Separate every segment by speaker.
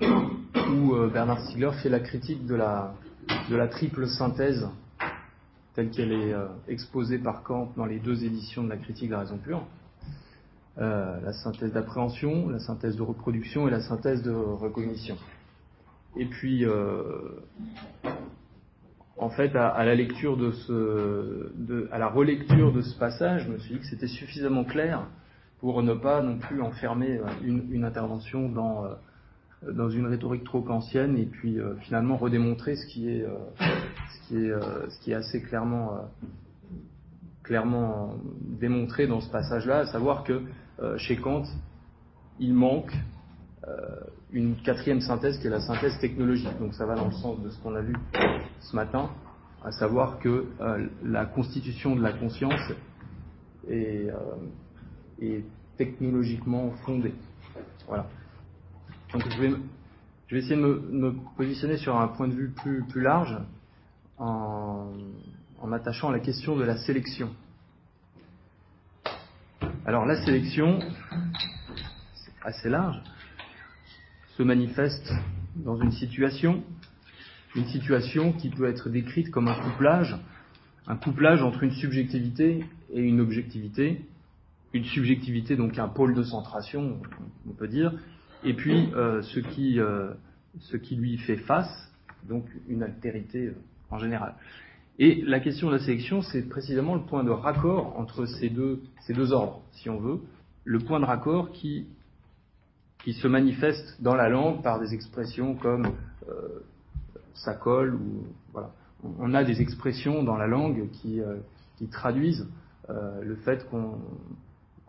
Speaker 1: où euh, Bernard Stiegler fait la critique de la, triple synthèse telle qu'elle est euh, exposée par Kant dans les deux éditions de la critique de la raison pure. Euh, la synthèse d'appréhension, la synthèse de reproduction et la synthèse de recognition. Et puis, en fait, à, la lecture de ce, à la relecture de ce passage, je me suis dit que c'était suffisamment clair pour ne pas non plus enfermer une intervention dans dans une rhétorique trop ancienne et puis euh, finalement redémontrer ce qui est, euh, ce qui est, euh, ce qui est assez clairement, clairement démontré dans ce passage-là, à savoir que chez Kant, il manque une quatrième synthèse qui est la synthèse technologique. Donc ça va dans le sens de ce qu'on a vu ce matin, à savoir que la constitution de la conscience est, est technologiquement fondée. Voilà. Donc je vais, essayer de me, positionner sur un point de vue plus, large en, en m'attachant à la question de la sélection. Alors la sélection, assez large, se manifeste dans une situation, une situation qui peut être décrite comme un couplage, un couplage entre une subjectivité et une objectivité, une subjectivité donc un pôle de centration, on peut dire, et puis euh, ce, qui, euh, ce qui lui fait face, donc une altérité euh, en général. Et la question de la sélection, c'est précisément le point de raccord entre ces deux, ces deux ordres, si on veut, le point de raccord qui, qui se manifeste dans la langue par des expressions comme euh, ça colle ou. On a des expressions dans la langue qui, qui traduisent le fait qu'on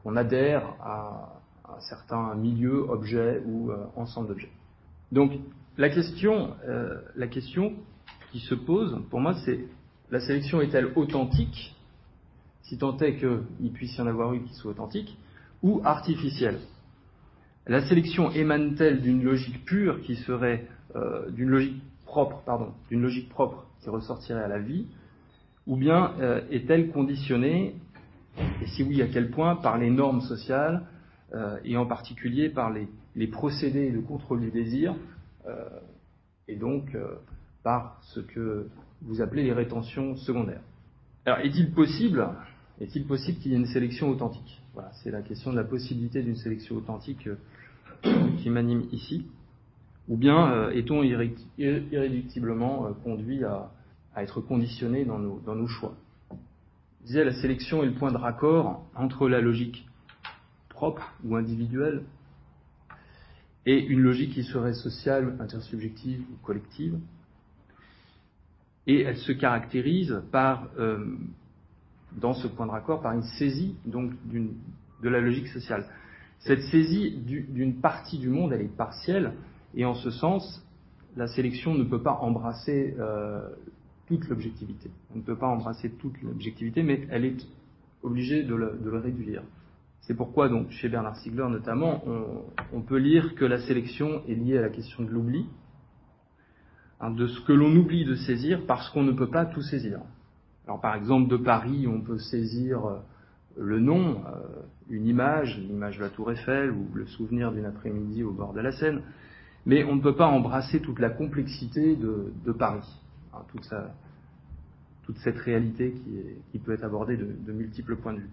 Speaker 1: qu'on adhère à, un certain milieu, objet ou euh, ensemble d'objets. Donc la question, euh, la question qui se pose pour moi, c'est la sélection est-elle authentique, si tant est qu'il puisse y en avoir une qui soit authentique, ou artificielle? La sélection émane-t-elle d'une logique pure qui serait euh, d'une logique propre, pardon, d'une logique propre qui ressortirait à la vie, ou bien est-elle conditionnée, et si oui, à quel point, par les normes sociales et en particulier par les, procédés de contrôle du désir, euh, et donc euh, par ce que vous appelez les rétentions secondaires. Alors, est-il possible, est-il possible qu'il y ait une sélection authentique? Voilà, c'est la question de la possibilité d'une sélection authentique qui m'anime ici. Ou bien est-on irréductiblement conduit à, à, être conditionné dans nos, dans nos choix? Je disais, la sélection est le point de raccord entre la logique propre ou individuelle, et une logique qui serait sociale, intersubjective ou collective. Et elle se caractérise par, euh, dans ce point de raccord, par une saisie donc de la logique sociale. Cette saisie d'une partie du monde, elle est partielle, et en ce sens, la sélection ne peut pas embrasser euh, toute l'objectivité. On ne peut pas embrasser toute l'objectivité, mais elle est obligée de le, de le réduire. C'est pourquoi donc chez Bernard Stiegler notamment, on, peut lire que la sélection est liée à la question de l'oubli, hein, de ce que l'on oublie de saisir parce qu'on ne peut pas tout saisir. Alors par exemple de Paris, on peut saisir euh, le nom, euh, une image, l'image de la Tour Eiffel ou le souvenir d'une après-midi au bord de la Seine, mais on ne peut pas embrasser toute la complexité de, Paris, hein, toute, cette réalité qui, peut être abordée de multiples points de vue.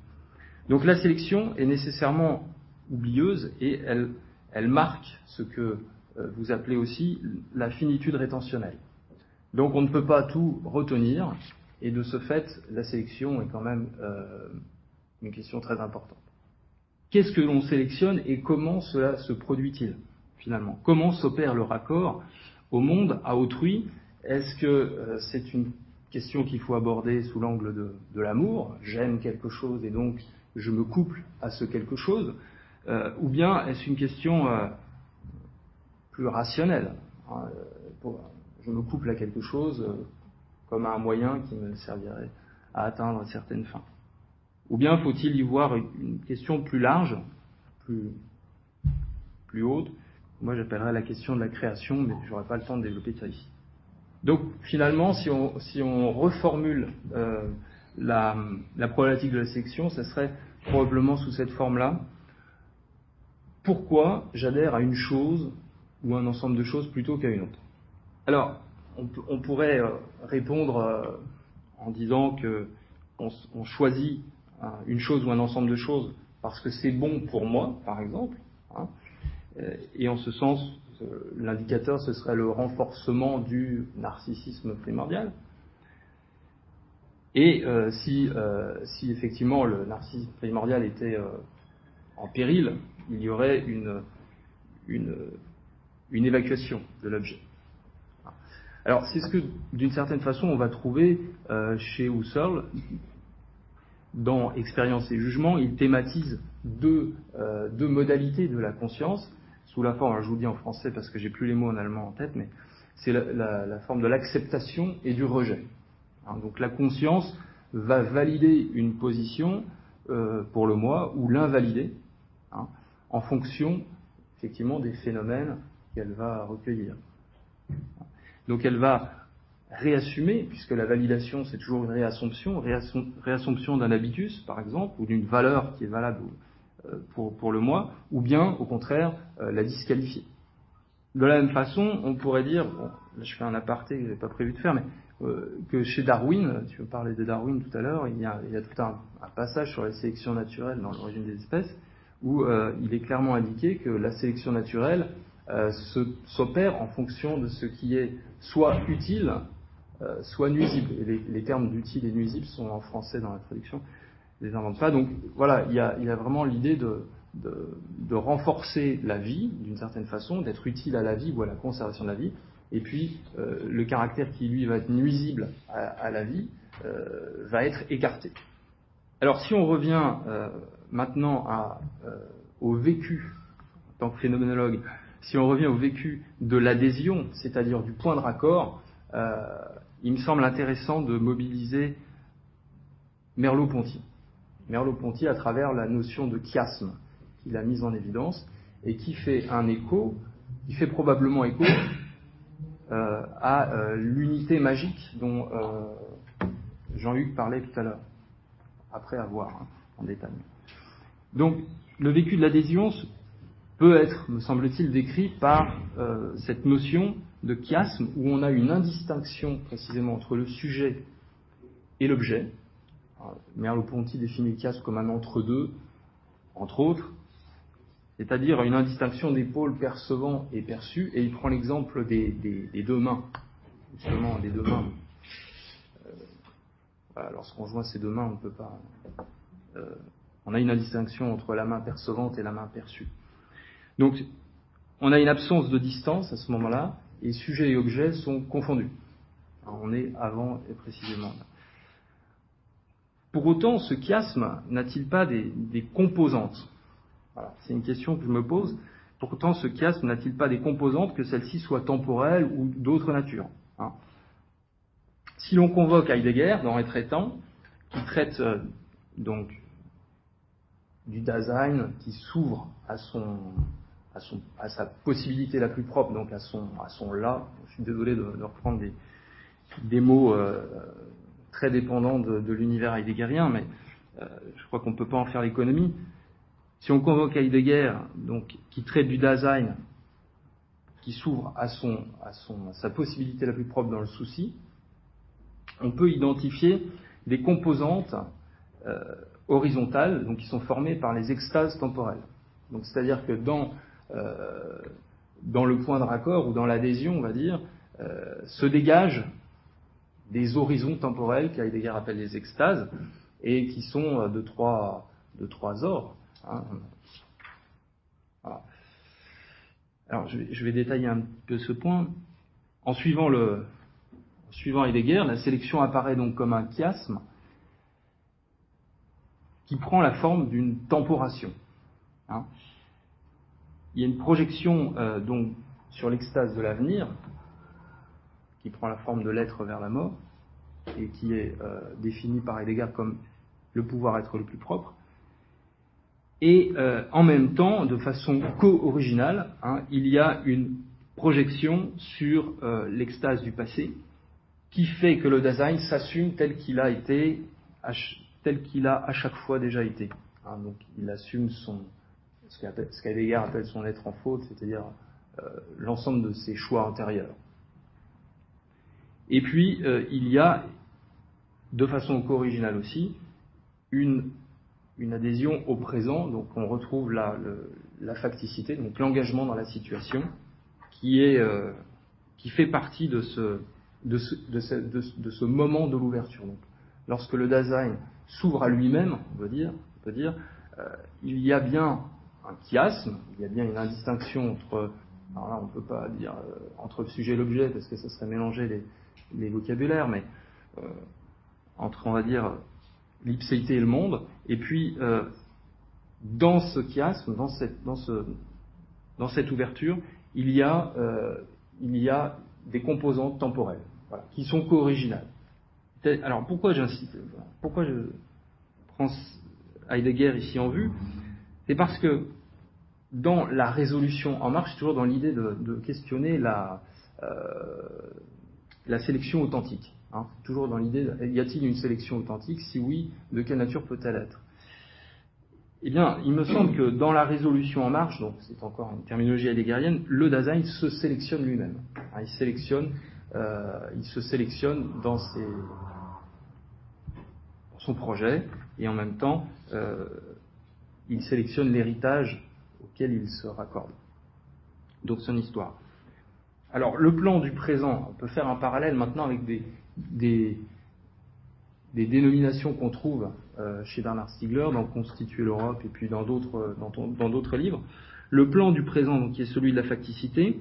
Speaker 1: Donc la sélection est nécessairement oublieuse et elle, marque ce que euh, vous appelez aussi la finitude rétentionnelle. Donc on ne peut pas tout retenir et de ce fait la sélection est quand même euh, une question très importante. Qu'est-ce que l'on sélectionne et comment cela se produit-il finalement? Comment s'opère le raccord au monde, à autrui? Est-ce que euh, c'est une question qu'il faut aborder sous l'angle de l'amour? J'aime quelque chose et donc je me couple à ce quelque chose, euh, ou bien est-ce une question euh, plus rationnelle hein, Je me couple à quelque chose euh, comme à un moyen qui me servirait à atteindre certaines fins. Ou bien faut-il y voir une question plus large, plus, haute? Moi j'appellerais la question de la création, mais je n'aurai pas le temps de développer ça ici. Donc finalement, si on reformule la, problématique de la sélection, ça serait probablement sous cette forme-là. Pourquoi j'adhère à une chose ou un ensemble de choses plutôt qu'à une autre? Alors, on, pourrait euh, répondre euh, en disant que on, choisit hein, une chose ou un ensemble de choses parce que c'est bon pour moi, par exemple. Hein, et en ce sens, l'indicateur, ce serait le renforcement du narcissisme primordial. Et euh, si, euh, si, effectivement le narcissisme primordial était euh, en péril, il y aurait une, évacuation de l'objet. Alors c'est ce que, d'une certaine façon, on va trouver chez Husserl. Dans Expérience et Jugement, il thématise deux, deux modalités de la conscience sous la forme, je vous dis en français parce que j'ai plus les mots en allemand en tête, mais c'est la, forme de l'acceptation et du rejet. Hein, donc la conscience va valider une position euh, pour le moi ou l'invalider hein, en fonction effectivement des phénomènes qu'elle va recueillir. Donc elle va réassumer, puisque la validation c'est toujours une réassumption, réassumption d'un habitus par exemple, ou d'une valeur qui est valable euh, pour, pour, le moi, ou bien au contraire euh, la disqualifier. De la même façon, on pourrait dire, je fais un aparté que je n'avais pas prévu de faire, mais que chez Darwin, tu parlais de Darwin tout à l'heure, il, y a, tout un, passage sur la sélection naturelle dans l'origine des espèces, où euh, il est clairement indiqué que la sélection naturelle euh, s'opère en fonction de ce qui est soit utile, soit nuisible. Et les, termes d'utile et nuisible sont en français dans la traduction les invente pas. Donc voilà, il y a, vraiment l'idée de, renforcer la vie d'une certaine façon, d'être utile à la vie ou à la conservation de la vie, et puis euh, le caractère qui lui va être nuisible à, la vie euh, va être écarté. Alors si on revient euh, maintenant au vécu, en tant que phénoménologue, si on revient au vécu de l'adhésion, c'est-à-dire du point de raccord, il me semble intéressant de mobiliser Merleau-Ponty. Merleau-Ponty à travers la notion de chiasme qu'il a mise en évidence et qui fait un écho, qui fait probablement écho à euh, l'unité magique dont euh, Jean-Luc parlait tout à l'heure, après avoir hein, en détail. Donc le vécu de l'adhésion peut être, me semble-t-il, décrit par euh, cette notion de chiasme où on a une indistinction précisément entre le sujet et l'objet, Merleau-Ponty définit Casse comme un entre-deux, entre autres, c'est-à-dire une indistinction des pôles percevant et perçus, et il prend l'exemple des, deux mains, justement des deux mains. Euh, lorsqu'on joint ces deux mains, on ne peut pas. Euh, on a une indistinction entre la main percevante et la main perçue. Donc, on a une absence de distance à ce moment-là, et sujet et objet sont confondus. on est avant et précisément là. Pour autant, ce chiasme n'a-t-il pas des, composantes? C'est une question que je me pose. Pour autant, ce chiasme n'a-t-il pas des composantes que celles-ci soient temporelles ou d'autres natures hein? Si l'on convoque Heidegger dans les traitants, qui traite euh, donc du Dasein qui s'ouvre à son, à sa possibilité la plus propre, donc à son, à son là. Je suis désolé de, reprendre des, mots euh, très dépendant de, l'univers heideggerien, mais euh, je crois qu'on ne peut pas en faire l'économie. Si on convoque Heidegger, donc, qui traite du Dasein, qui s'ouvre à, son, à, son, sa possibilité la plus propre dans le souci, on peut identifier des composantes euh, horizontales, donc qui sont formées par les extases temporelles. Donc, c'est-à-dire que dans, euh, dans le point de raccord ou dans l'adhésion, on va dire, se dégage des horizons temporels qu'Heidegger appelle les extases, et qui sont euh, de trois, de trois ordres. Hein. Alors je vais, détailler un peu ce point. En suivant, le, suivant Heidegger, la sélection apparaît donc comme un chiasme qui prend la forme d'une temporation. Hein. Il y a une projection euh, donc sur l'extase de l'avenir, qui prend la forme de l'être vers la mort, et qui est euh, défini par Heidegger comme le pouvoir être le plus propre. Et euh, en même temps, de façon co-originale, hein, il y a une projection sur euh, l'extase du passé, qui fait que le Dasein s'assume tel qu'il a été, tel qu'il a à chaque fois déjà été. Hein, donc il assume son, ce qu'Heidegger appelle son être en faute, c'est-à-dire l'ensemble de ses choix antérieurs. Et puis, il y a, de façon co-originale aussi, une, une, adhésion au présent, donc on retrouve la, la facticité, donc l'engagement dans la situation, qui, est, qui fait partie de ce, de ce, de ce, moment de l'ouverture. Lorsque le Dasein s'ouvre à lui-même, on peut dire, on dire euh, il y a bien un chiasme, il y a bien une indistinction entre, alors là on ne peut pas dire euh, entre le sujet et l'objet parce que ça serait mélanger les, les vocabulaires, mais euh, entre, on va dire, l'ipséité et le monde, et puis euh, dans ce chiasme, dans cette, dans, ce, dans cette ouverture, il y a, euh, il y a des composantes temporelles qui sont co-originales. Alors pourquoi j'insiste Pourquoi je prends Heidegger ici en vue? C'est parce que dans la résolution en marche, toujours dans l'idée de, de, questionner la, euh, la sélection authentique. Hein, toujours dans l'idée, y a-t-il une sélection authentique? Si oui, de quelle nature peut-elle être? Eh bien, il me semble que dans la résolution en marche, donc c'est encore une terminologie heideggerienne, le Dasein se sélectionne lui-même. Hein, il sélectionne, euh, il se sélectionne dans son projet et en même temps euh, il sélectionne l'héritage auquel il se raccorde. Donc son histoire. Alors le plan du présent, on peut faire un parallèle maintenant avec des, des, dénominations qu'on trouve euh, chez Bernard Stiegler dans Constituer l'Europe et puis dans d'autres dans, d'autres livres. Le plan du présent, donc, qui est celui de la facticité,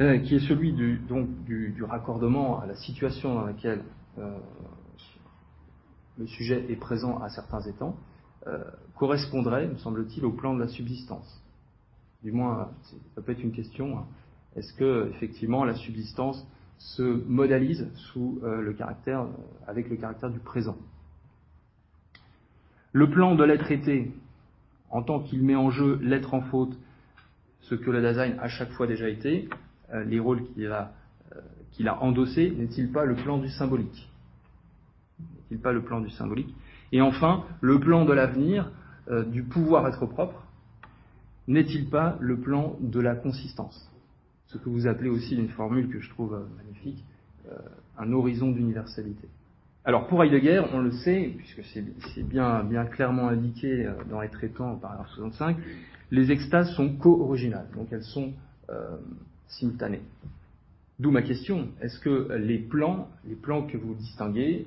Speaker 1: euh, qui est celui du, donc, du, du, raccordement à la situation dans laquelle euh, le sujet est présent à certains étangs, euh, correspondrait, me semble-t-il, au plan de la subsistance. Du moins, ça peut être une question. Hein. Est-ce que effectivement la subsistance se modalise sous euh, le caractère, euh, avec le caractère du présent. Le plan de l'être été, en tant qu'il met en jeu l'être en faute, ce que le Dasein a chaque fois déjà été, euh, les rôles qu'il a, endossés, n'est-il pas le plan du symbolique? Pas le plan du symbolique? Et enfin, le plan de l'avenir, du pouvoir être propre, n'est-il pas le plan de la consistance? Ce que vous appelez aussi d'une formule que je trouve euh, magnifique, euh, un horizon d'universalité. Alors pour Heidegger, on le sait, puisque c'est bien, clairement indiqué euh, dans les traitants, paragraphe 65, les extases sont co-originales, donc elles sont simultanées. D'où ma question, est-ce que les plans, les plans que vous distinguez,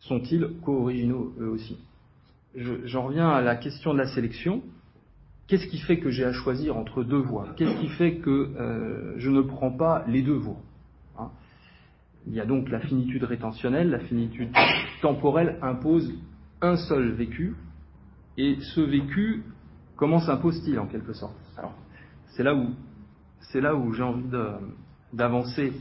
Speaker 1: sont-ils co-originaux eux aussi? J'en reviens à la question de la sélection. Qu'est-ce qui fait que j'ai à choisir entre deux voies? Qu'est-ce qui fait que euh, je ne prends pas les deux voies? Hein? Il y a donc la finitude rétentionnelle, la finitude temporelle impose un seul vécu, et ce vécu, comment s'impose-t-il en quelque sorte? Alors, c'est là où c'est là où j'ai envie d'avancer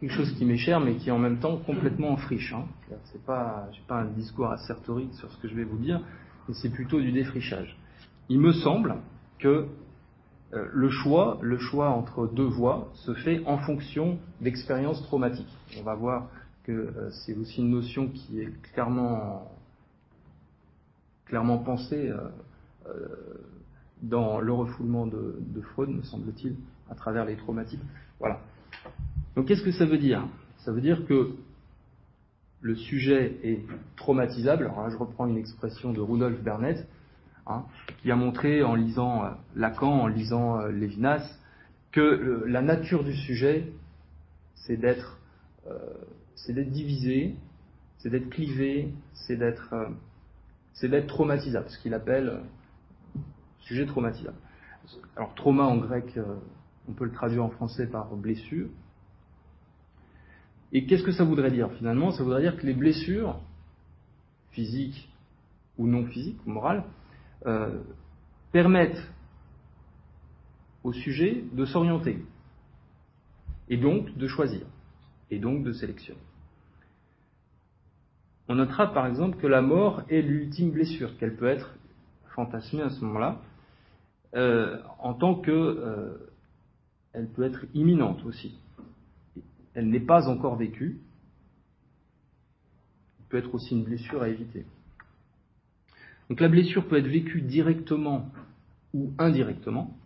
Speaker 1: quelque chose qui m'est cher, mais qui est en même temps complètement en friche. Hein. C'est pas, j'ai pas un discours assertorique sur ce que je vais vous dire, mais c'est plutôt du défrichage. Il me semble que euh, le choix, le choix entre deux voies, se fait en fonction d'expériences traumatiques. On va voir que euh, c'est aussi une notion qui est clairement, clairement pensée euh, dans le refoulement de, Freud, me semble-t-il, à travers les traumatiques. Voilà. Donc qu'est-ce que ça veut dire? Ça veut dire que le sujet est traumatisable. Alors je reprends une expression de Rudolf Bernet, hein, qui a montré en lisant euh, Lacan, en lisant euh, Lévinas, que euh, la nature du sujet, c'est d'être, divisé, c'est d'être clivé, c'est d'être, c'est d'être traumatisable, ce qu'il appelle sujet traumatisable. Alors trauma en grec on peut le traduire en français par blessure. Et qu'est-ce que ça voudrait dire finalement? Ça voudrait dire que les blessures, physiques ou non physiques ou morales, euh, permettent au sujet de s'orienter et donc de choisir et donc de sélectionner. On notera par exemple que la mort est l'ultime blessure, qu'elle peut être fantasmée à ce moment-là, euh, en tant que euh, elle peut être imminente aussi. Elle n'est pas encore vécue. Elle peut être aussi une blessure à éviter. Donc la blessure peut être vécue directement ou indirectement.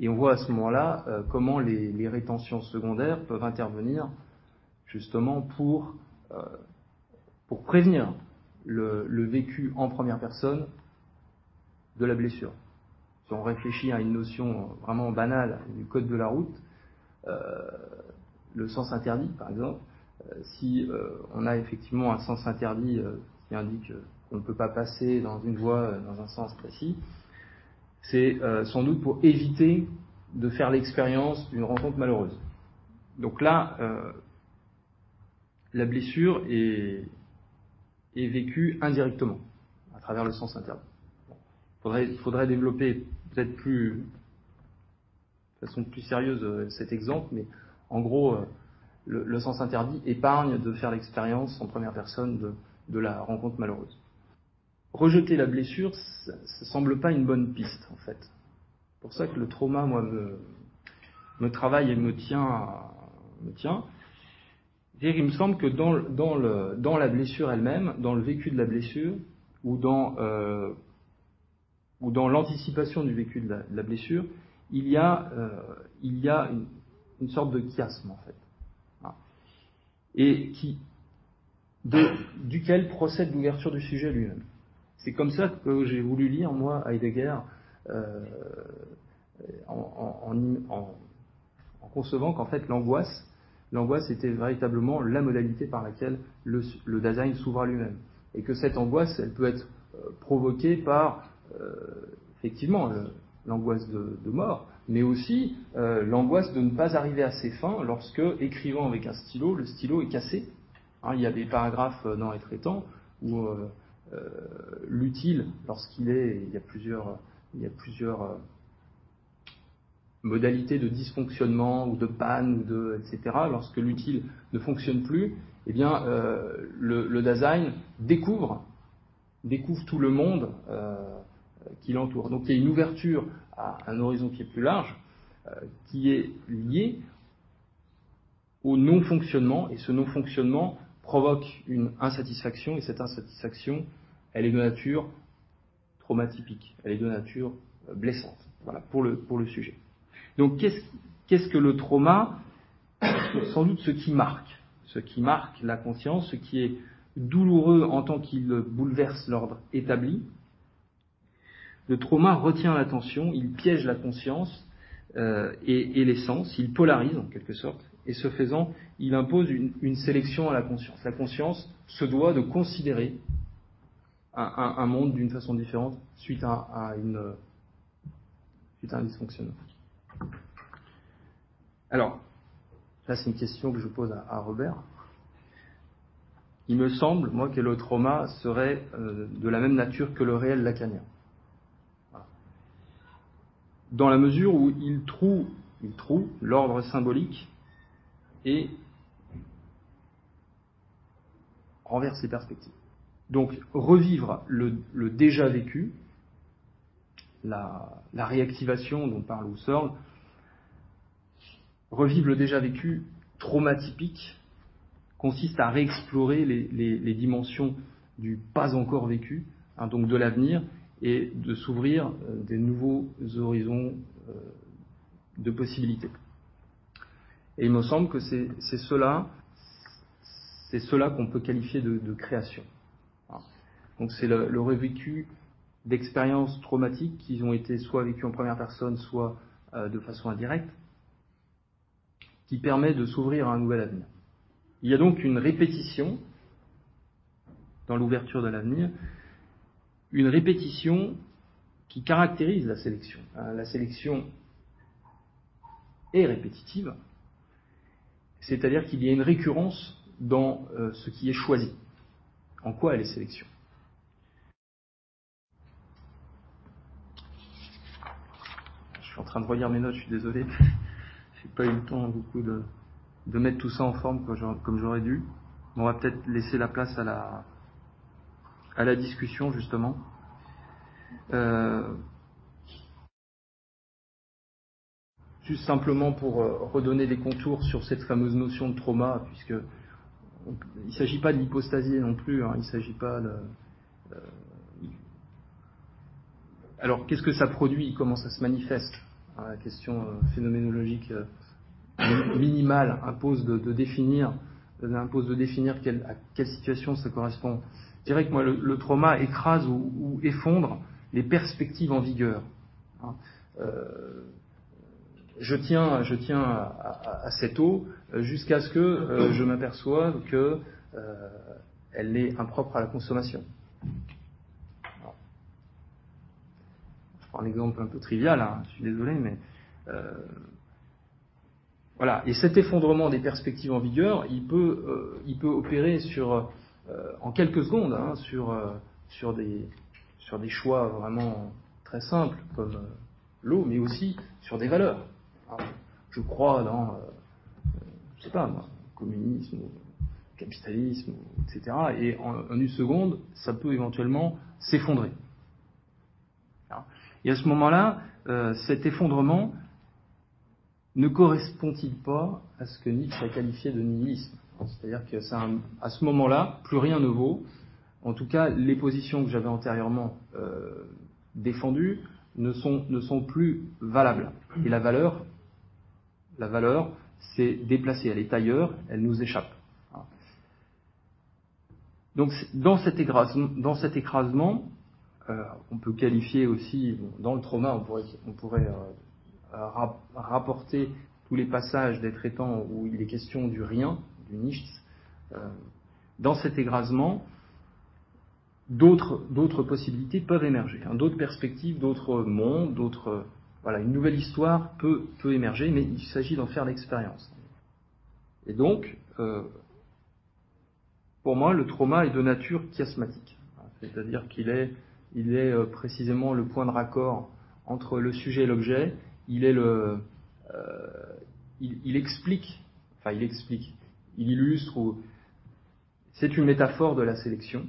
Speaker 1: Et on voit à ce moment-là euh, comment les, rétentions secondaires peuvent intervenir justement pour, euh, pour prévenir le, vécu en première personne de la blessure. Si on réfléchit à une notion vraiment banale du code de la route, euh, le sens interdit par exemple, si on a effectivement un sens interdit qui indique qu'on ne peut pas passer dans une voie dans un sens précis, c'est euh, sans doute pour éviter de faire l'expérience d'une rencontre malheureuse. Donc là, euh, la blessure est, vécue indirectement, à travers le sens interne. Il faudrait, développer peut-être plus, de façon plus sérieuse euh, cet exemple, mais en gros, le, sens interdit épargne de faire l'expérience en première personne de la rencontre malheureuse rejeter la blessure, ça, ne semble pas une bonne piste, en fait. C'est pour ça que le trauma, moi, me, travaille et me tient. Me tient. il me semble que dans, la blessure elle-même, dans le vécu de la blessure, ou dans, euh, l'anticipation du vécu de la, blessure, il y a, euh, il y a une, sorte de chiasme, en fait. Et qui, de, duquel procède l'ouverture du sujet lui-même. C'est comme ça que j'ai voulu lire, moi, Heidegger, euh, en, concevant qu'en fait l'angoisse, l'angoisse était véritablement la modalité par laquelle le, le Dasein s'ouvre à lui-même. Et que cette angoisse, elle peut être euh, provoquée par, euh, effectivement, l'angoisse de, mort, mais aussi l'angoisse de ne pas arriver à ses fins lorsque, écrivant avec un stylo, le stylo est cassé. Hein, il y a des paragraphes dans les traitants où l'utile lorsqu'il est, il y a plusieurs, il y plusieurs euh, modalités de dysfonctionnement ou de panne ou de etc. Lorsque l'utile ne fonctionne plus, eh bien euh, le, Dasein découvre découvre tout le monde qui l'entoure. Donc il y a une ouverture à un horizon qui est plus large, qui est lié au non-fonctionnement, et ce non-fonctionnement provoque une insatisfaction, et cette insatisfaction, elle est de nature traumatypique, elle est de nature euh, blessante. Voilà, pour le, pour le sujet. Donc, qu'est-ce, que le trauma? Sans doute ce qui marque, ce qui marque la conscience, ce qui est douloureux en tant qu'il bouleverse l'ordre établi. Le trauma retient l'attention, il piège la conscience euh, et, et les sens, il polarise en quelque sorte, et ce faisant, il impose une, sélection à la conscience. La conscience se doit de considérer un, monde d'une façon différente suite à, une, suite à un dysfonctionnement. Alors, là c'est une question que je pose à, Robert. Il me semble, moi, que le trauma serait euh, de la même nature que le réel lacanien. Dans la mesure où il trouve, il trouve l'ordre symbolique et renverse les perspectives. Donc revivre le, déjà vécu, la, réactivation dont parle Husserl, revivre le déjà vécu traumatypique consiste à réexplorer les, dimensions du pas encore vécu, hein, donc de l'avenir, et de s'ouvrir euh, des nouveaux horizons euh, de possibilités. Et il me semble que c'est cela, c'est cela qu'on peut qualifier de, création. Donc c'est le, revécu d'expériences traumatiques qui ont été soit vécues en première personne, soit euh, de façon indirecte, qui permet de s'ouvrir à un nouvel avenir. Il y a donc une répétition dans l'ouverture de l'avenir, une répétition qui caractérise la sélection. Hein, la sélection est répétitive, c'est-à-dire qu'il y a une récurrence dans euh, ce qui est choisi. En quoi elle est sélection Je suis en train de relire mes notes, je suis désolé. J'ai pas eu le temps beaucoup de, mettre tout ça en forme comme j'aurais dû. On va peut-être laisser la place à la, à la discussion justement. Euh, juste simplement pour euh, redonner des contours sur cette fameuse notion de trauma, puisque il ne s'agit pas de l'hypostasie non plus, hein, il ne s'agit pas de... Euh, alors qu'est-ce que ça produit? Comment ça se manifeste? Hein, la question euh, phénoménologique euh, minimale impose de, définir, impose de définir à quelle situation ça correspond. Je dirais que moi, le, trauma écrase ou, effondre les perspectives en vigueur. Hein. je tiens, je tiens à, cette eau jusqu'à ce que je m'aperçoive que elle est impropre à la consommation. Un exemple un peu trivial, hein, je suis désolé, mais euh, voilà. Et cet effondrement des perspectives en vigueur, il peut, euh, opérer sur, euh, en quelques secondes, hein, sur, des, sur des choix vraiment très simples comme l'eau, mais aussi sur des valeurs. je crois dans, je sais pas moi, communisme, capitalisme, etc. Et en une seconde, ça peut éventuellement s'effondrer. Et à ce moment-là, euh, cet effondrement ne correspond-il pas à ce que Nietzsche a qualifié de nihilisme? C'est-à-dire que à ce moment-là, plus rien ne vaut. En tout cas, les positions que j'avais antérieurement euh, défendues ne sont, plus valables. Et la valeur, la valeur, c'est déplacée, elle est ailleurs, elle nous échappe. Donc dans cet écrasement, on peut qualifier aussi, dans le trauma, on pourrait, euh, rapporter tous les passages d'être étant où il est question du rien, du nichts. Euh, dans cet écrasement, d'autres possibilités peuvent émerger, hein, d'autres perspectives, d'autres mondes, voilà, une nouvelle histoire peut, émerger, mais il s'agit d'en faire l'expérience. Et donc, pour moi, le trauma est de nature chiasmatique, c'est-à-dire qu'il est il est euh, précisément le point de raccord entre le sujet et l'objet. Il est le, euh, il, explique, enfin il explique, il illustre ou c'est une métaphore de la sélection.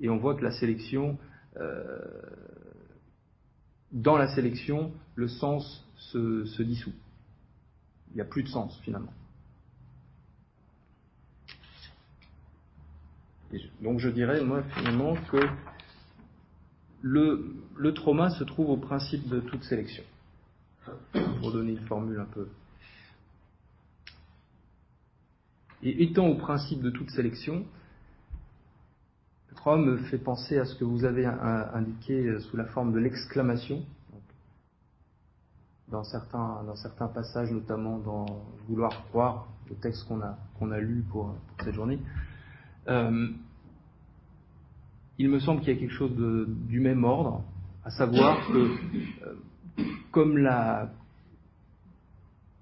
Speaker 1: Et on voit que la sélection, euh, dans la sélection, le sens se, se dissout. Il n'y a plus de sens finalement. donc je dirais, moi, finalement, que le, trauma se trouve au principe de toute sélection. Pour donner une formule un peu. Et étant au principe de toute sélection, le trauma me fait penser à ce que vous avez indiqué sous la forme de l'exclamation. Dans certains, passages, notamment dans Vouloir croire, le texte qu'on a, qu'on a lu pour, cette journée. Euh, il me semble qu'il y a quelque chose du même ordre, à savoir que, euh, comme, la,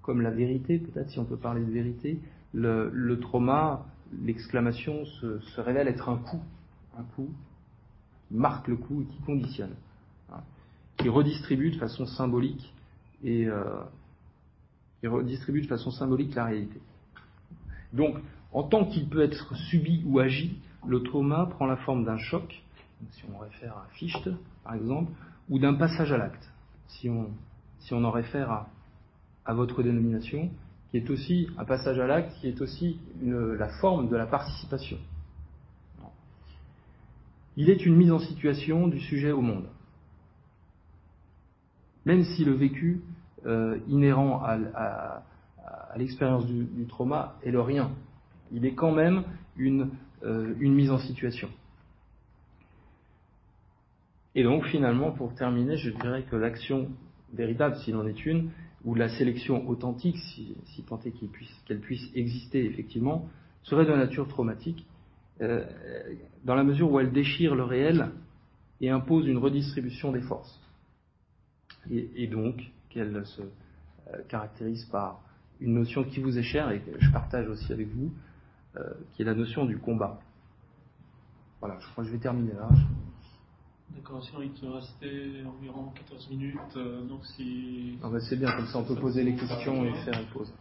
Speaker 1: comme la vérité, peut-être si on peut parler de vérité, le, trauma, l'exclamation se, révèle être un coup, un coup qui marque le coup et qui conditionne, hein, qui redistribue de façon symbolique et euh, qui redistribue de façon symbolique la réalité. Donc, en tant qu'il peut être subi ou agi, le trauma prend la forme d'un choc, si on réfère à Fichte, par exemple, ou d'un passage à l'acte, si on, en réfère à, votre dénomination, qui est aussi un passage à l'acte, qui est aussi la forme de la participation. Il est une mise en situation du sujet au monde. Même si le vécu euh, inhérent à, l'expérience du, trauma est le rien, il est quand même une une mise en situation. Et donc finalement, pour terminer, je dirais que l'action véritable, s'il en est une, ou la sélection authentique, si, tant est qu'elle puisse, exister effectivement, serait de nature traumatique, euh, dans la mesure où elle déchire le réel et impose une redistribution des forces. Et, donc qu'elle se euh, caractérise par une notion qui vous est chère et que je partage aussi avec vous, euh, qui est la notion du combat. Voilà, je crois que je vais terminer là.
Speaker 2: D'accord, sinon il te restait environ 14 minutes, euh, donc si...
Speaker 1: Ah bah c'est bien, comme ça on peut poser les questions et faire une pause.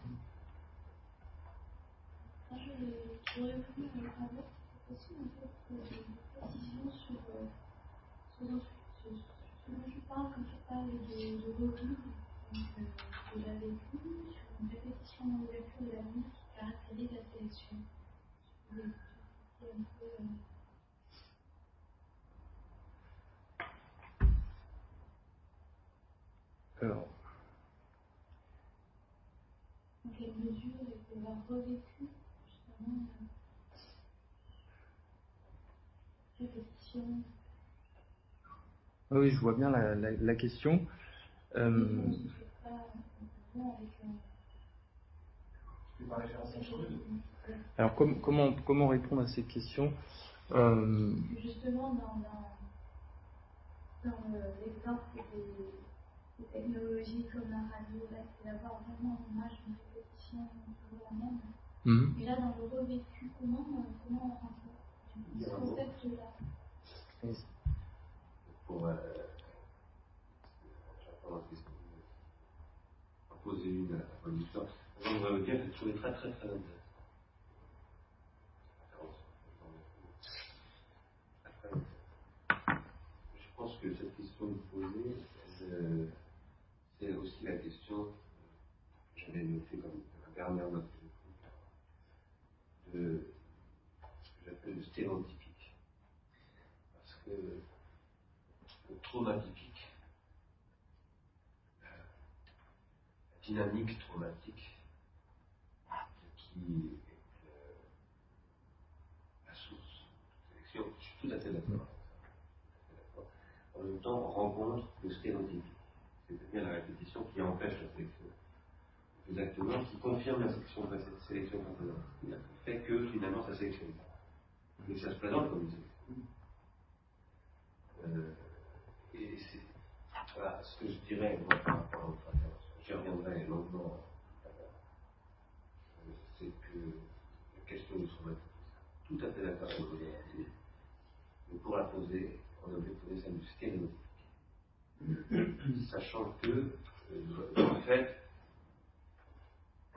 Speaker 3: Je voudrais vous avoir aussi un peu de précision sur, sur, sur, ce dont tu parles quand tu parles de, de revue que tu as vécu, sur une répétition d'ouverture de la vie qui caractérise la sélection.
Speaker 1: Alors,
Speaker 3: quelle mesure il peut avoir revécu justement la répétition
Speaker 1: Oui, je vois bien la, la, la question. Euh, alors com comment, comment répondre à cette question
Speaker 3: euh... Justement, dans, dans, dans l'exemple des, des, technologies comme la radio, là, c'est d'avoir vraiment une image, une répétition toujours la même. Mm -hmm. Et là, dans le revécu, comment, comment on rend ce concept-là
Speaker 4: Pour, euh, poser une à l'auditoire. Je voudrais vous dire que je trouvais très très très intéressant. Je pense que cette question que vous posez, c'est aussi la question que j'avais notée comme la dernière note de ce que j'appelle le stéréotypique. Parce que le traumatypique, dynamique traumatique qui est euh, la source de sélection. Je suis tout à. En même temps, on rencontre le stéréotype, c'est-à-dire la répétition qui empêche la sélection. Exactement, qui confirme la sélection, la sélection précédente. Qui fait que finalement ça sélectionne. Mais ça se présente comme une sélection. Euh, et c'est voilà ce que je dirais par rapport intervention j'y reviendrai longuement, c'est que la question du traumatisme, tout à fait d'accord avec vous mais pour la poser, on a oublié de poser celle du stéréotype. Sachant que, euh, en fait,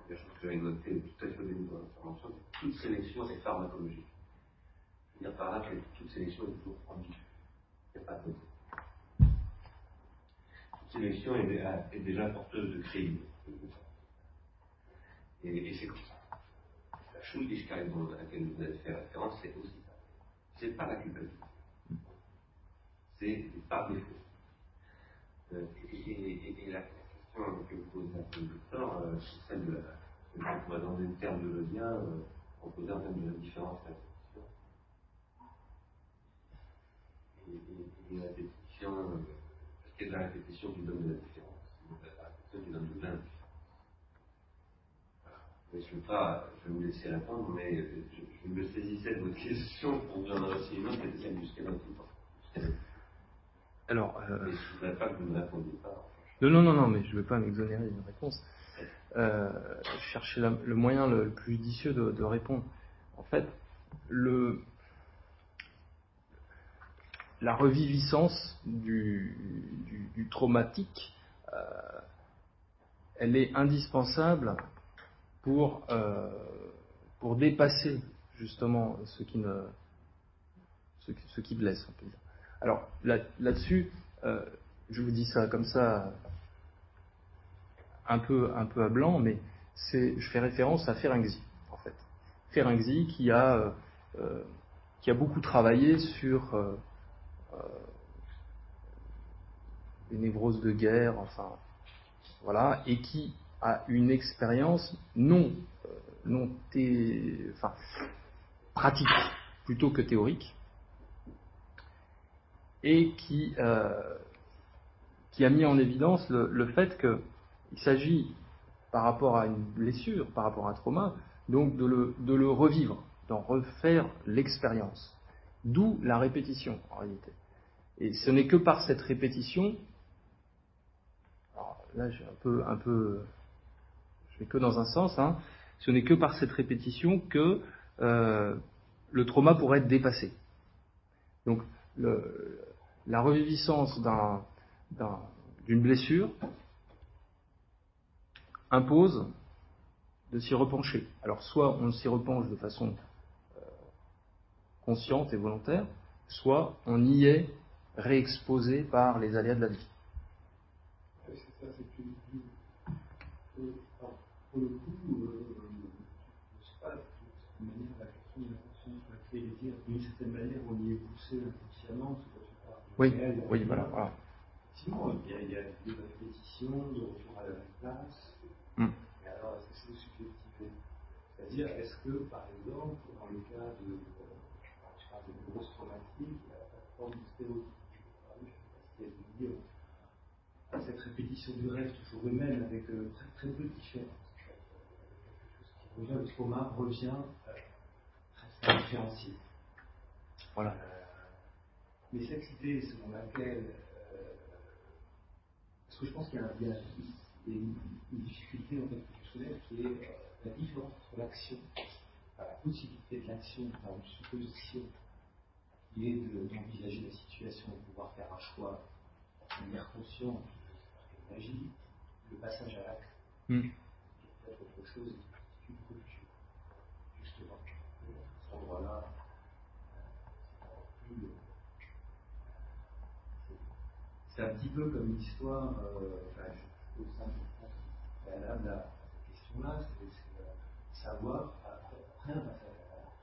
Speaker 4: la chose que j'avais notée tout à fait au début de l'intervention, toute sélection est pharmacologique. Je veux dire par là que toute sélection est toujours ambiguë. Il n'y a pas de sélection est, est déjà porteuse de crime. Et, c'est comme ça. La Schuldigkeit à laquelle vous avez fait référence, c'est aussi ça. C'est pas la culpabilité. C'est par défaut. Euh, et, la question que vous posez peu, docteur, euh, c'est celle de la. Pourrait, dans des termes de lien, euh, proposer un terme de la différence répétition. Et, et, la répétition. Et de la répétition qui donne de la différence. La répétition de je ne vais pas, je vais vous laisser répondre, mais je, je me saisissais de votre question pour vous en adresser une autre, qui était celle du skélétique.
Speaker 1: Alors, euh...
Speaker 4: je ne voudrais pas que vous ne répondiez pas.
Speaker 1: Non, non, non, non, mais je ne vais pas m'exonérer d'une réponse. Euh, chercher la, le moyen le, le plus judicieux de, de, répondre. En fait, le, la reviviscence du, traumatique, euh, elle est indispensable pour, euh, pour dépasser justement ce qui, ne, blesse. Alors là, là-dessus, euh, je vous dis ça comme ça, un peu, un peu à blanc, mais je fais référence à Ferenczi, en fait. Ferenczi qui a beaucoup travaillé sur les névroses de guerre, enfin, voilà, et qui a une expérience non, euh, non pratique plutôt que théorique, et qui, euh, a mis en évidence le, fait qu'il s'agit, par rapport à une blessure, par rapport à un trauma, donc de le, de le revivre, d'en refaire l'expérience. D'où la répétition, en réalité. Et ce n'est que par cette répétition, là j'ai un peu, un peu, je vais que dans un sens, hein, ce n'est que par cette répétition que euh, le trauma pourrait être dépassé. Donc la reviviscence d'un, d'un, d'une blessure impose de s'y repencher. Alors soit on s'y repenche de façon euh, consciente et volontaire, soit on y est réexposé par les aléas de la vie.
Speaker 5: C'est ça, c'est que euh, pour le coup, euh, je ne sais pas de manière la question de l'inconscient sur laquelle il est dit, d'une certaine manière, on y est poussé inconsciemment, c'est quand tu parles
Speaker 1: oui, réel, oui, voilà, voilà.
Speaker 5: Effectivement, il y, a, il y a de répétition, de retour à la même place.
Speaker 1: Mm.
Speaker 5: Et alors, est-ce que c'est C'est-à-dire, est-ce que, par exemple, dans le cas de, euh, je parle de grosses traumatiques, il y a la forme de stéréotype. Je ne sais pas si elle dit, euh, cette répétition du rêve toujours humaine avec euh, très, très peu de différence. Le trauma revient euh, presque indifférencié.
Speaker 1: Voilà.
Speaker 5: Euh, mais cette idée selon laquelle, euh, parce que je pense qu'il y a, il y une, une difficulté en fait que tu soulèves qui est euh, la différence entre l'action, la possibilité de l'action par une supposition qui est de- d'envisager la situation et de pouvoir faire un choix de manière consciente, magie, le passage à l'acte, est peut-être autre chose une rupture. Justement, cet endroit-là, euh, c'est plus, euh, c'est un petit peu comme une histoire, euh, enfin, je trouve ça préalable à cette question-là, c'est c'est, euh, savoir, après, après un passage à l'acte,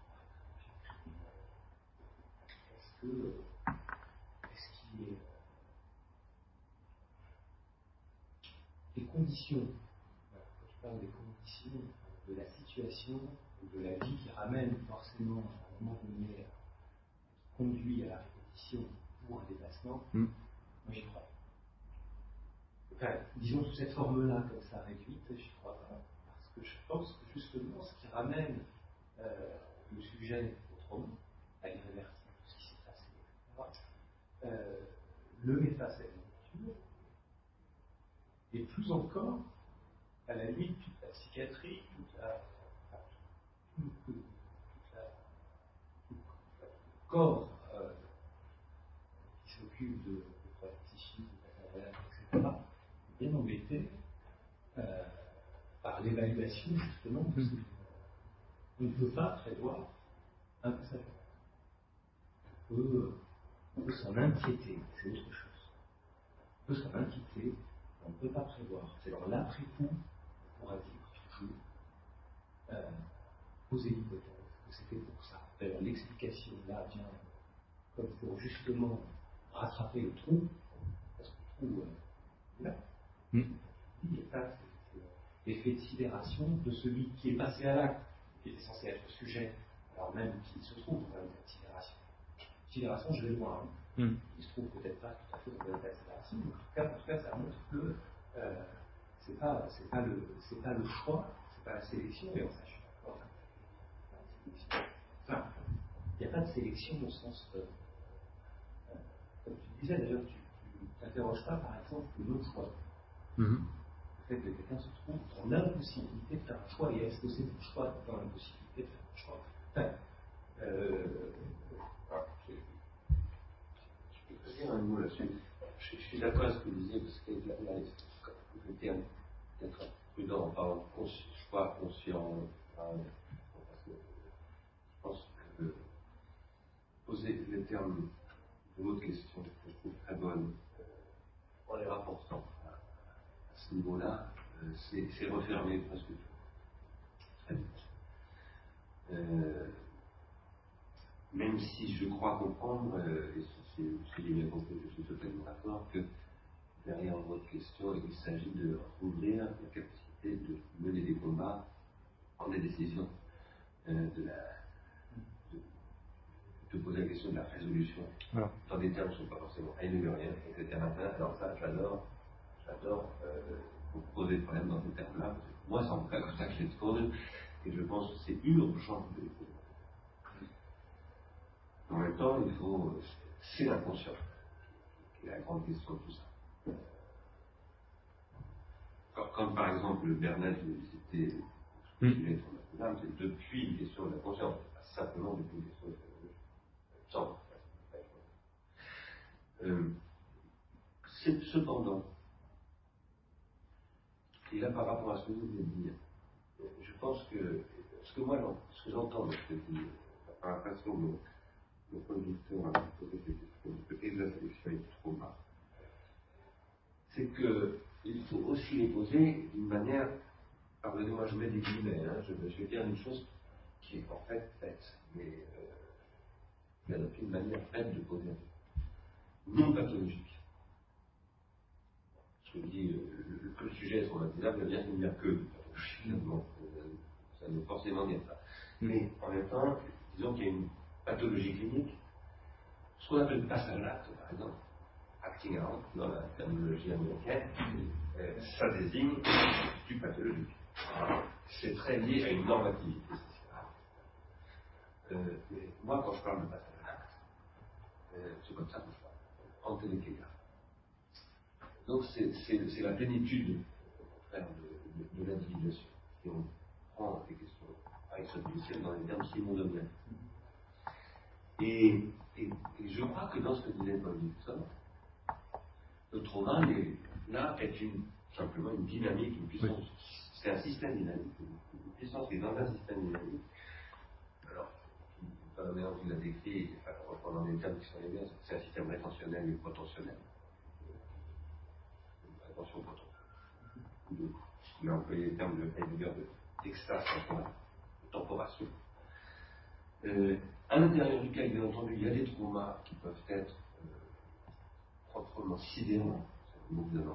Speaker 5: est-ce que, euh, est-ce qu'il est, euh, les conditions, quand tu parles des conditions de la situation ou de la vie qui ramène forcément à un moment donné, qui conduit à la répétition pour un déplacement,
Speaker 1: Mm.
Speaker 5: moi j'y crois. Enfin, disons sous cette forme-là, comme ça, réduite, j'y crois pas. Parce que je pense que justement, ce qui ramène euh, le sujet au trauma, à l'irréversible, ce qui s'est passé, euh, le met face à rupture, et plus encore, à la limite, toute la psychiatrie, la, tout, la- le corps euh, qui s'occupe de, problèmes psychiques, de patologies, etc., est bien embêté euh, par l'évaluation, justement, de ces On ne peut pas prévoir un passage. On peut s'en inquiéter, c'est autre chose. On peut s'en inquiéter, on ne peut pas prévoir. C'est dans l'après-coup qu'on pourra dire toujours, euh, poser l'hypothèse que c'était pour ça. D'ailleurs, l'explication là vient comme pour justement rattraper le trou, parce que le trou, euh, là,
Speaker 1: Mm.
Speaker 5: il est là, c'est c'est l'effet de sidération de celui qui est passé à l'acte, qui était censé être sujet, alors même qu'il se trouve dans sidération. Sidération, je vais loin. hein
Speaker 1: Mm.
Speaker 5: il se trouve peut-être pas tout à fait dans sidération, mais en tout cas, en tout cas, ça montre que euh, c'est pas, c'est pas le, c'est pas le choix, c'est pas la sélection, et la sélection. Enfin, il n'y a pas de sélection au sens, euh, euh, comme tu disais d'ailleurs, tu t'interroges pas par exemple le non-choix.
Speaker 1: Mhm.
Speaker 5: Le fait que quelqu'un se trouve dans l'impossibilité de faire un choix, et est-ce que c'est un choix dans l'impossibilité de faire un choix? Enfin, euh, voilà, c'est-
Speaker 4: Je peux un mot là-dessus. Je, suis d'accord avec ce que vous disiez, parce que là, le terme d'être prudent en parlant choix conscient, je pense que poser le terme de l'autre question, que je trouve très bonne, euh, en les rapportant à, ce niveau-là, euh, c'est c'est refermer presque tout. Très vite. Euh, même si je crois comprendre, euh, et si j'ai bien compris, je suis totalement d'accord, que derrière votre question, il s'agit de ouvrir la capacité de mener des combats, prendre des décisions, euh, de, la, de, de poser la question de la résolution,
Speaker 1: Voilà.
Speaker 4: dans des termes qui ne sont pas forcément rien, etc. Alors ça, j'adore, j'adore euh, vous poser le problème dans ces termes-là, parce que moi, c'est en tout cas comme ça que je l'expose, et je pense que c'est urgent de les poser. En même temps, il faut. C'est l'inconscient qui est la grande question de tout ça. Comme, comme par exemple
Speaker 1: Mm.
Speaker 4: de son âme, c'est depuis une question de la conscience, pas simplement depuis une question de la. Euh, c'est cependant, et là par rapport à ce que vous venez de dire, je pense que ce que moi ce que j'entends ce que par la façon dont le conducteur de et la sélection c'est que il faut aussi les poser d'une manière, pardonnez-moi, je mets des guillemets, hein, je, vais dire une chose qui est en fait faite, mais euh, une manière faite de poser non pathologique. Je dis euh, que le sujet est traumatisable, veut bien dire que finalement, euh, Ça ne veut forcément dire ça. Mais en même temps, disons qu'il y a une pathologie clinique, ce qu'on appelle passage à l'acte, par exemple, acting out dans la terminologie américaine, euh, ça désigne du pathologique. C'est très lié à une normativité. Euh, moi, quand je parle de passage à l'acte, euh, c'est comme ça que je parle, en. Donc c'est la plénitude, contraire, de, de, l'individuation. Et on prend des questions aristotéliciennes dans les termes simondoniens. Et, et, et, je crois que dans ce que disait Paul Dixon, le trauma, là, est une, simplement une dynamique, une puissance. C'est un système dynamique, une puissance qui est dans un système dynamique. Alors, la manière dont il l'a décrit, enfin, reprenant les termes qui sont les miens, c'est un système rétentionnel et potentionnel. Rétention potentielle. Il a employé les termes de Heidegger d'extase temporelle, de temporation. Euh, à l'intérieur duquel, bien entendu, il y a des traumas qui peuvent être proprement sidérant, c'est mot que vous avez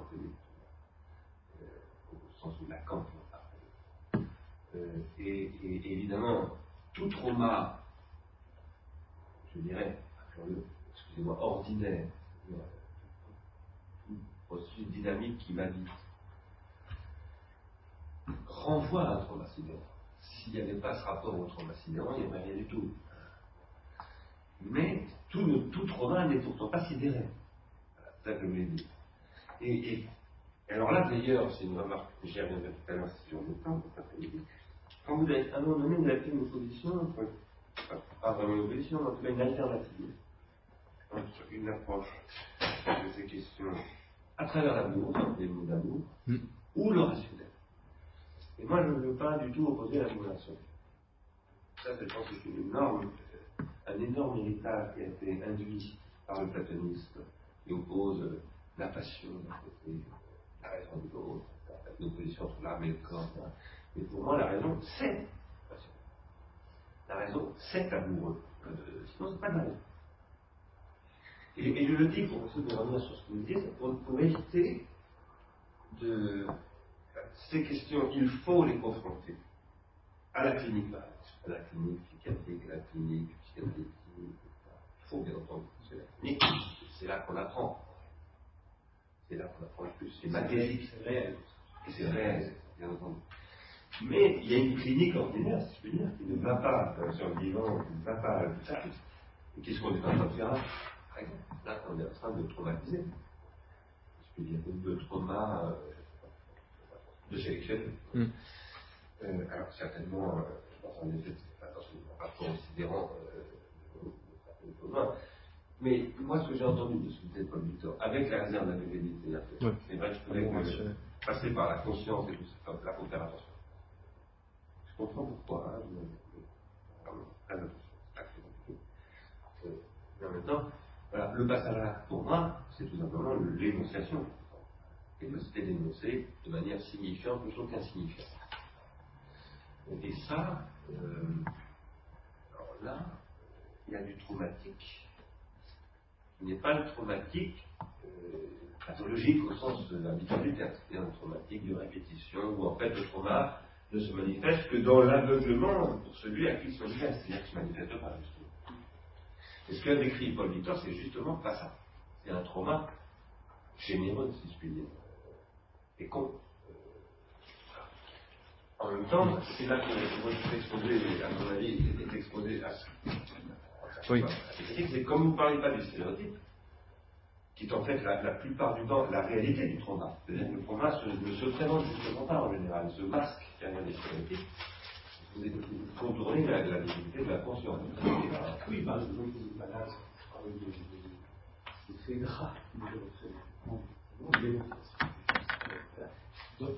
Speaker 4: euh, au sens où Lacan en. Euh, et, et, évidemment, tout trauma, je dirais, excusez-moi, ordinaire, tout processus dynamique qui va vite, renvoie à un trauma sidérant. S'il n'y avait pas ce rapport au trauma sidérant, il n'y aurait rien du tout. Mais tout, tout trauma n'est pourtant pas sidéré que je dit. Et, alors là, d'ailleurs, c'est une remarque que j'y reviendrai tout à l'heure si on le temps, quand vous avez, à un moment donné, vous avez pris une position, pas vraiment une opposition, mais en tout cas une alternative, entre une approche de ces questions à travers l'amour, des mots d'amour, mm. ou le rationnel. Et moi, je ne veux pas du tout opposer l'admiration. Ça, je pense que c'est énorme, un énorme héritage qui a été induit par le platonisme qui oppose la passion d'un côté, la raison de l'autre, l'opposition entre l'âme et le corps. Mais pour moi, la raison, c'est la passion. La raison, c'est amoureux. Euh, sinon, c'est pas de la raison. Et, je le dis pour essayer de revenir sur ce que vous dites, pour, pour éviter de. Ces questions, il faut les confronter à la clinique, à la clinique psychiatrique, à la clinique psychiatrique, il faut bien entendu, c'est la clinique c'est là qu'on apprend. C'est là qu'on apprend le plus. C'est magnifique, c'est réel. Et c'est réel, bien entendu. Mais il y a une clinique ordinaire, si je puis dire, qui ne va pas sur le vivant, qui ne va pas à l'hôpital. Et qu'est-ce qu'on est en train de faire là? Là, on est en train de traumatiser. Je peux dire, de trauma euh, de sélection. Mm. Euh, alors, certainement, euh, je pense en effet, c'est pas un rapport considérant euh, de, mais moi, ce que j'ai entendu de ce que disait Paul Victor, avec la réserve de la c'est vrai que je pouvais passer par la conscience et tout ça, là, il faut faire attention. Je comprends pourquoi, hein, je, très attention, c'est euh, Mais en même temps, voilà, le passage à l'acte, pour moi, c'est tout simplement l'énonciation. Capacité d'énoncer de manière signifiante plutôt qu'insignifiante. Et ça, euh, alors là, il y a du traumatique n'est pas le traumatique euh, pathologique au sens de l'habitude du terme, c'est un traumatique de répétition où en fait le trauma ne se manifeste que dans l'aveuglement pour celui à qui il manifeste, c'est-à-dire qu'il ne se manifeste pas justement. Et ce qu'a décrit Paul Victor, c'est justement pas ça. C'est un trauma généreux, si je puis dire, et con. Euh, en même temps, c'est là que votre exposé, à mon avis, est exposé à
Speaker 1: oui.
Speaker 4: C'est comme vous ne parlez pas du stéréotype, qui est en fait la, plupart du temps la réalité du trauma. C'est-à-dire que le trauma ne se présente justement pas en général, se masque derrière des stéréotypes. Vous contournez la, la difficulté de la conscience.
Speaker 5: Oui, par exemple, vous malade avec des faits gras, donc,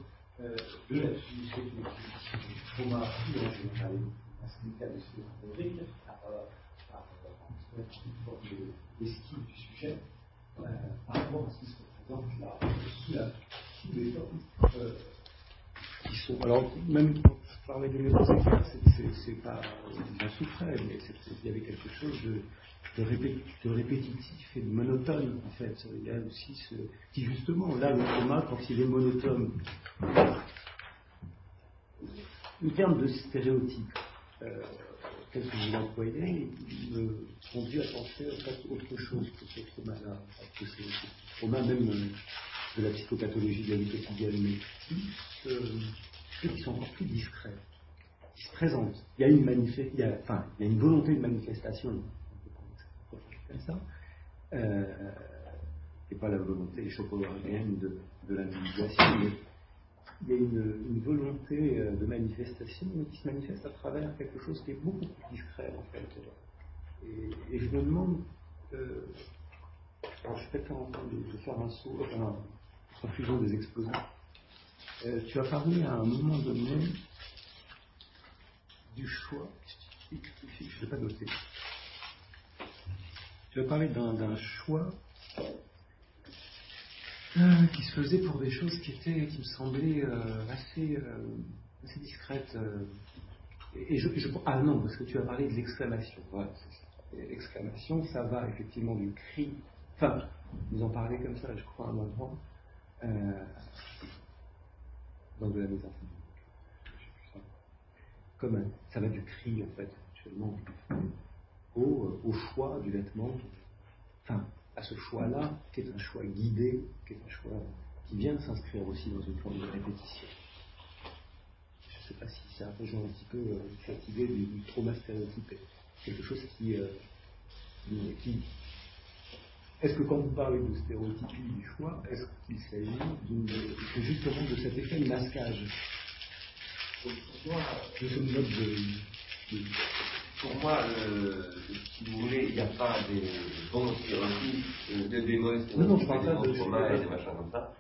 Speaker 5: euh, de la définition du trauma, en général, c'est le cas de ce une forme d'esquive du sujet euh, par rapport à ce qui se représente là, sous, sous euh, qui sont. Alors, même parlais de méthodes c'est pas. J'en souffrais, mais il y avait quelque chose de. Répétitif et de monotone en fait. Il y a aussi ce qui justement là le trauma quand il est monotone le terme de stéréotype, euh, tel que vous l'employez, me conduit à penser en fait autre chose que ce trauma-là. Que le trauma même euh, de la psychopathologie de la vie quotidienne, mais plus, euh, qui sont plus discrets, qui se présentent. Il y a une, il y a, enfin, il y a une volonté de manifestation, comme ça, euh, et pas la volonté chocolatarienne de, de l'individuation, mais il y a une, volonté euh, de manifestation qui se manifeste à travers quelque chose qui est beaucoup plus discret en fait. Et, je me demande, euh, alors je préfère en train de, faire un saut, enfin, refusion des exposants. Euh, tu as parlé à un moment donné du choix, je ne l'ai pas noté. Tu as parlé d'un choix euh, qui se faisait pour des choses qui étaient, qui me semblaient euh, assez, assez discrètes. ah non, parce que tu as parlé de l'exclamation. L'exclamation, ça va effectivement du cri. Enfin, vous en parlez comme ça, je crois, à un moment. Dans de la maison. Comme ça va du cri, en fait, actuellement, au, au choix du vêtement. Enfin, à ce choix-là, qui est un choix guidé, qui est un choix qui vient de s'inscrire aussi dans une forme de répétition. Je ne sais pas si ça rejoint un petit peu euh, cette idée du, trauma stéréotypé. Quelque chose qui, euh, qui est-ce que quand vous parlez de stéréotypie du choix, est-ce qu'il s'agit justement de cet effet de masquage de ce mode de,
Speaker 4: pour moi, si vous voulez, il n'y a pas des bons stéréotypes, euh, de, des mauvais stéréotypes,
Speaker 5: non, non,
Speaker 4: des bons traumas et des machins comme ça.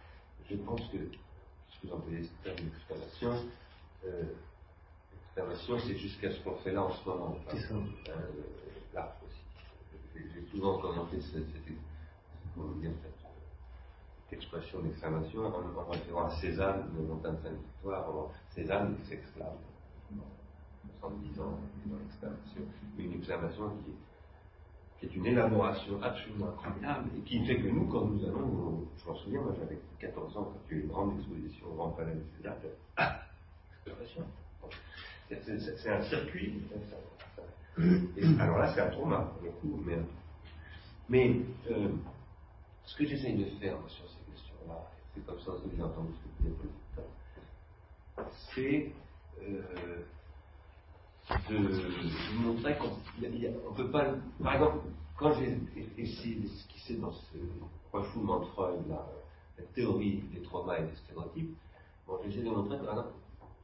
Speaker 4: Je pense que, ce que vous employez ce terme d'exclamation, euh, l'exclamation, c'est jusqu'à ce qu'on fait là en ce moment.
Speaker 5: C'est ça.
Speaker 4: Euh, là aussi. J'ai souvent commenté cette, cette, cette expression d'exclamation en, référant à Cézanne, de Montagne Sainte-Victoire. Cézanne s'exclame. 70 ans dans l'exclamation, une exclamation qui, qui, est une élaboration absolument incroyable et qui fait que nous, quand nous allons, je m'en souviens, moi j'avais 14 ans quand il y a eu une grande exposition au Grand Palais de César, ah, exclamation. C'est un circuit. Alors là, c'est un trauma, pour le coup, mais, mais euh, ce que j'essaye de faire sur ces questions-là, c'est comme ça que j'ai entendu ce que vous dites, c'est euh, de montrer qu'on ne peut pas. Par exemple, quand j'ai essayé d'esquisser dans ce refoulement de Freud, la, théorie des traumas et des stéréotypes, bon, j'ai essayé de montrer, par exemple,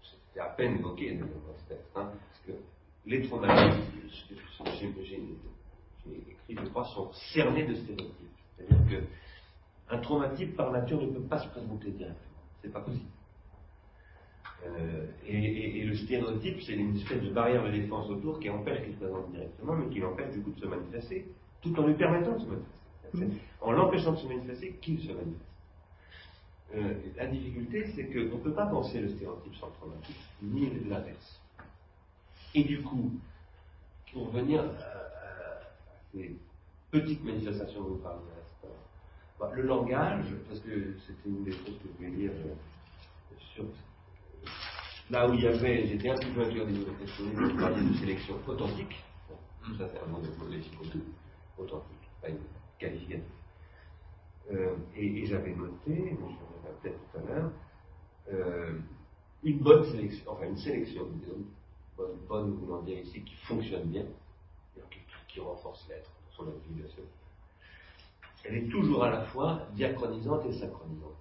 Speaker 4: c'était à peine évoqué dans ce texte, hein, parce que les traumatismes, j'ai écrit, je crois, sont cernés de stéréotypes. C'est-à-dire qu'un traumatype, par nature, ne peut pas se présenter directement. C'est pas possible. Euh, et, le stéréotype, c'est une espèce de barrière de défense autour qui empêche qu'il se présente directement, mais qui l'empêche du coup de se manifester, tout en lui permettant de se manifester. En l'empêchant de se manifester, qu'il se manifeste. Euh, la difficulté, c'est qu'on ne peut pas penser le stéréotype sans le traumatisme, ni l'inverse. Et du coup, pour venir à, ces petites manifestations dont vous à l'instant, bah, le langage, parce que c'était une des choses que vous voulez dire euh, sur Là où il y avait, j'étais un petit peu interdit de vous parliez de sélection authentique. ça c'est un de. Authentique, pas une qualificative. Euh, et, j'avais noté, mais je reviendrai peut-être tout à l'heure, euh, une bonne sélection, enfin une sélection, disons, bonne, bonne voulant dire ici, qui fonctionne bien, qui, qui renforce l'être son individuation. Elle est toujours à la fois diachronisante et synchronisante.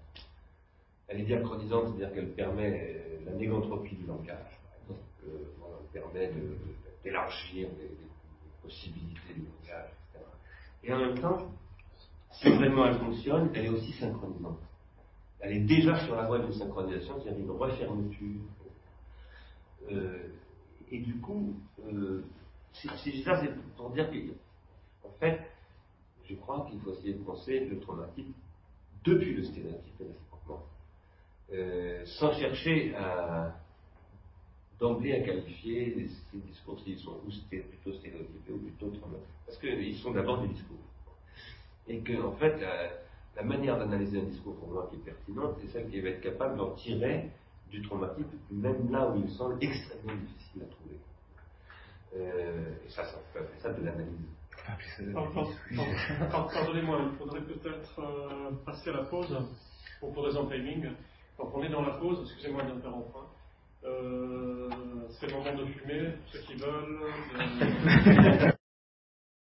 Speaker 4: Elle est diachronisante, c'est-à-dire qu'elle permet la négantropie du langage, par euh, permet d'élargir les, possibilités du langage, etc. Et en même temps, si vraiment elle fonctionne, elle est aussi synchronisante. Elle est déjà sur la voie d'une synchronisation, c'est-à-dire une refermeture. Euh, et du coup, euh, ça, c'est pour dire qu'en fait, je crois qu'il faut essayer de penser le traumatisme depuis le stéréotype euh, sans chercher d'emblée à qualifier ces discours s'ils sont ou plutôt stéréotypés ou plutôt traumatiques. Parce qu'ils sont d'abord des discours. Et que, en fait, la, manière d'analyser un discours pour moi qui est pertinente, c'est celle qui va être capable d'en tirer du traumatisme, même là où il semble extrêmement difficile à trouver. Euh, et ça, ça fait ça de l'analyse.
Speaker 2: Pardonnez-moi, il faudrait peut-être euh, passer à la pause pour, raison timing. Donc on est dans la pause, excusez-moi d'interrompre. Hein. Euh, c'est le moment de fumer, ceux qui veulent.